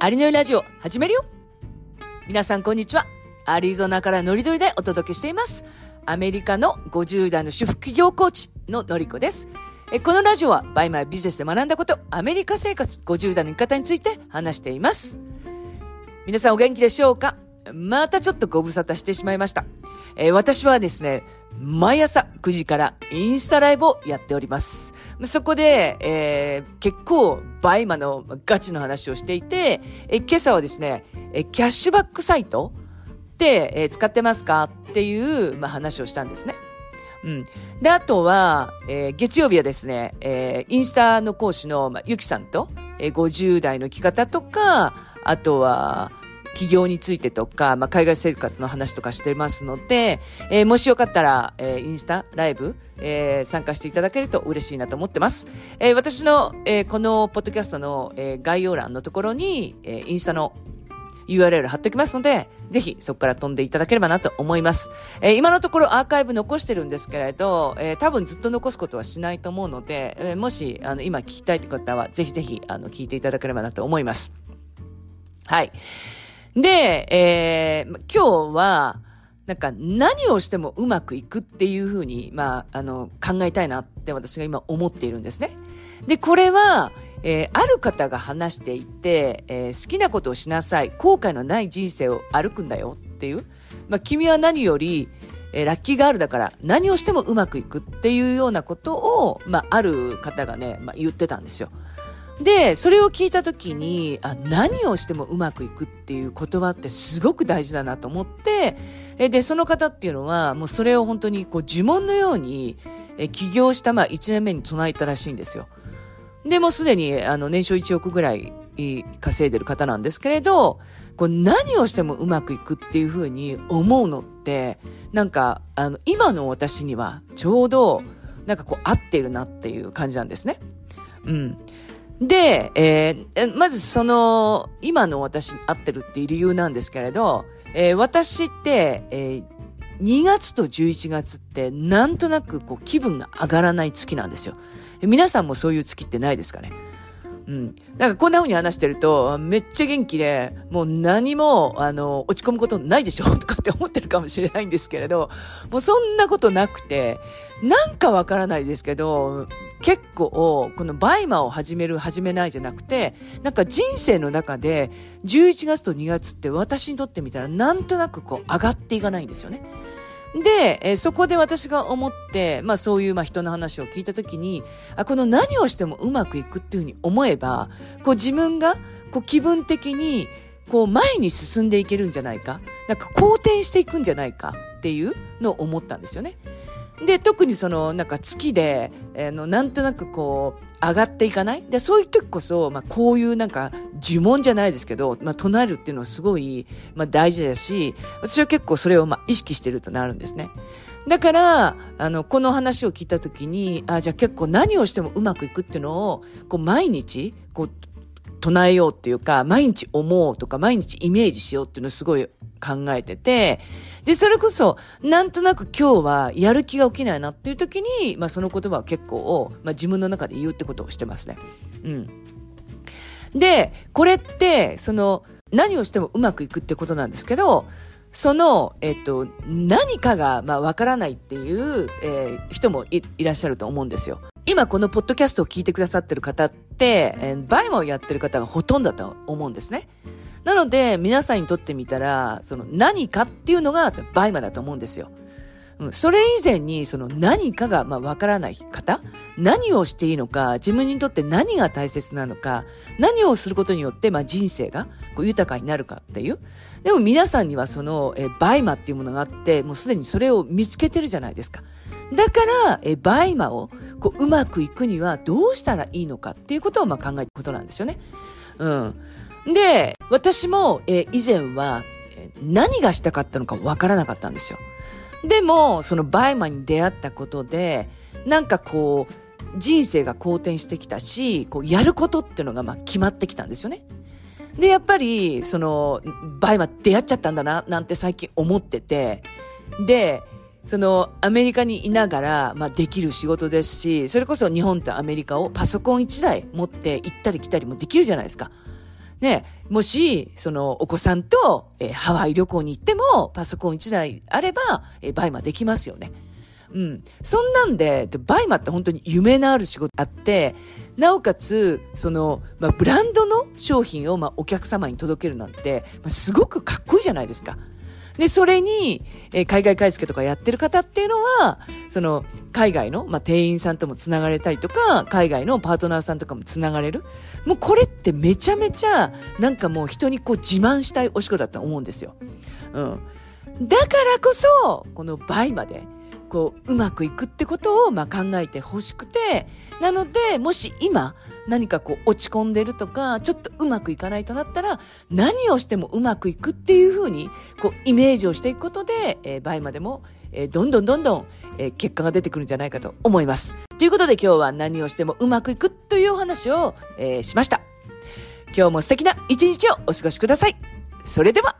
アリの湯ラジオ始めるよ皆さんこんにちは。アリゾナからノリノリでお届けしています。アメリカの50代の主婦企業コーチののりこです。えこのラジオはバイマイビジネスで学んだこと、アメリカ生活50代の生き方について話しています。皆さんお元気でしょうか？またちょっとご無沙汰してしまいました。え私はですね、毎朝9時からインスタライブをやっております。そこで、えー結構 BUYMA のガチの話をしていて、え今朝はですね、えキャッシュバックサイトって、え使ってますかっていう、まあ、話をしたんですね。うん。で、あとは、えー月曜日はですね、えーインスタの講師の、まあ、ゆきさんと、えー50代の生き方とか、あとは、起業についてとか、まあ、海外生活の話とかしてますので、えーもしよかったら、えーインスタライブ、えー参加していただけると嬉しいなと思ってます。えー私の、えーこのポッドキャストの、えー概要欄のところに、えーインスタの URL 貼っておきますので、ぜひそこから飛んでいただければなと思います。えー今のところアーカイブ残してるんですけれど、えー多分ずっと残すことはしないと思うので、えーもしあの今聞きたいって方は、ぜひぜひあの聞いていただければなと思います。はい。で、えー今日は、なんか何をしてもうまくいくっていうふうに、まあ、あの、考えたいなって私が今思っているんですね。で、これは、えーある方が話していて、えー好きなことをしなさい。後悔のない人生を歩くんだよっていう。まあ、君は何より、えーラッキーガールだから何をしてもうまくいくっていうようなことを、まあ、ある方がね、まあ、言ってたんですよ。で、それを聞いたときに、あ、何をしてもうまくいくっていう言葉ってすごく大事だなと思って、で、その方っていうのは、もうそれを本当にこう呪文のように、起業したまあ1年目に唱えたらしいんですよ。で、もうすでにあの年商1億ぐらい稼いでる方なんですけれど、こう何をしてもうまくいくっていうふうに思うのって、なんか、あの、今の私にはちょうど、なんかこう合ってるなっていう感じなんですね。うん。で、えーまずその、今の私に合ってるっていう理由なんですけれど、えー私って、えー2月と11月ってなんとなくこう気分が上がらない月なんですよ。皆さんもそういう月ってないですかね？うん。なんかこんな風に話してると、めっちゃ元気で、もう何も、あの、落ち込むことないでしょ？とかって思ってるかもしれないんですけれど、もうそんなことなくて、なんかわからないですけど、結構、この BUYMA を始める、始めないじゃなくて、なんか人生の中で、11月と2月って私にとってみたら、なんとなくこう、上がっていかないんですよね。で、えそこで私が思って、まあそういうまあ人の話を聞いたときに、あ、この何をしてもうまくいくっていうふうに思えば、こう自分がこう気分的にこう前に進んでいけるんじゃないか、なんか好転していくんじゃないかっていうのを思ったんですよね。で、特にその、なんか月で、あの、なんとなくこう、上がっていかない？で、そういう時こそ、まあ、こういうなんか、呪文じゃないですけど、まあ、唱えるっていうのはすごい、まあ、大事だし、私は結構それを、まあ、意識してるとなるんですね。だから、あの、この話を聞いた時に、あ、じゃあ結構何をしてもうまくいくっていうのを、こう、毎日、こう、唱えようっていうか、毎日思うとか、毎日イメージしようっていうのをすごい考えてて、で、それこそ、なんとなく今日はやる気が起きないなっていう時に、まあその言葉を結構、まあ自分の中で言うってことをしてますね。うん。で、これって、その、何をしてもうまくいくってことなんですけど、その、えっと、何かが、まあ、わからないっていう、えー人もいいらっしゃると思うんですよ。今このポッドキャストを聞いてくださってる方って、えー BUYMA をやってる方がほとんどだと思うんですね。なので、皆さんにとってみたら、その何かっていうのがバイマだと思うんですよ。うん、それ以前に、その何かが、まあ、わからない方何をしていいのか、自分にとって何が大切なのか、何をすることによって、まあ、人生がこう豊かになるかっていう。でも皆さんにはその、え BUYMA っていうものがあって、もうすでにそれを見つけてるじゃないですか。だから、え BUYMA をこううまくいくにはどうしたらいいのかっていうことをまあ考えることなんですよね。うん。で、私も、えー以前は、何がしたかったのかわからなかったんですよ。でも、その BUYMA に出会ったことで、なんかこう、人生が好転してきたし、こう、やることっていうのがまあ決まってきたんですよね。で、やっぱり、その、 BUYMA 出会っちゃったんだな、なんて最近思ってて、で、その、アメリカにいながら、まあ、できる仕事ですし、それこそ日本とアメリカをパソコン1台持って行ったり来たりもできるじゃないですか。ね、もし、その、お子さんと、えー、ハワイ旅行に行っても、パソコン1台あれば、えー、 BUYMA できますよね。うん。そんなんで、 BUYMA って本当に夢のある仕事あって、なおかつ、その、まあ、ブランドの商品を、まあ、お客様に届けるなんて、まあ、すごくかっこいいじゃないですか。で、それに、えー、海外買い付けとかやってる方っていうのは、その、海外の、まあ、店員さんとも繋がれたりとか、海外のパートナーさんとかも繋がれる。もうこれってめちゃめちゃ、なんかもう人にこう自慢したいお仕事だと思うんですよ。うん。だからこそ、この倍まで、こう、うまくいくってことを、まあ、考えてほしくて、なので、もし今、何かこう、落ち込んでるとか、ちょっとうまくいかないとなったら、何をしてもうまくいくっていうふうに、こう、イメージをしていくことで、えー、倍までも、えー、どんどんどんどん、えー、結果が出てくるんじゃないかと思います。ということで今日は何をしてもうまくいくというお話を、えー、しました。今日も素敵な一日をお過ごしください。それでは。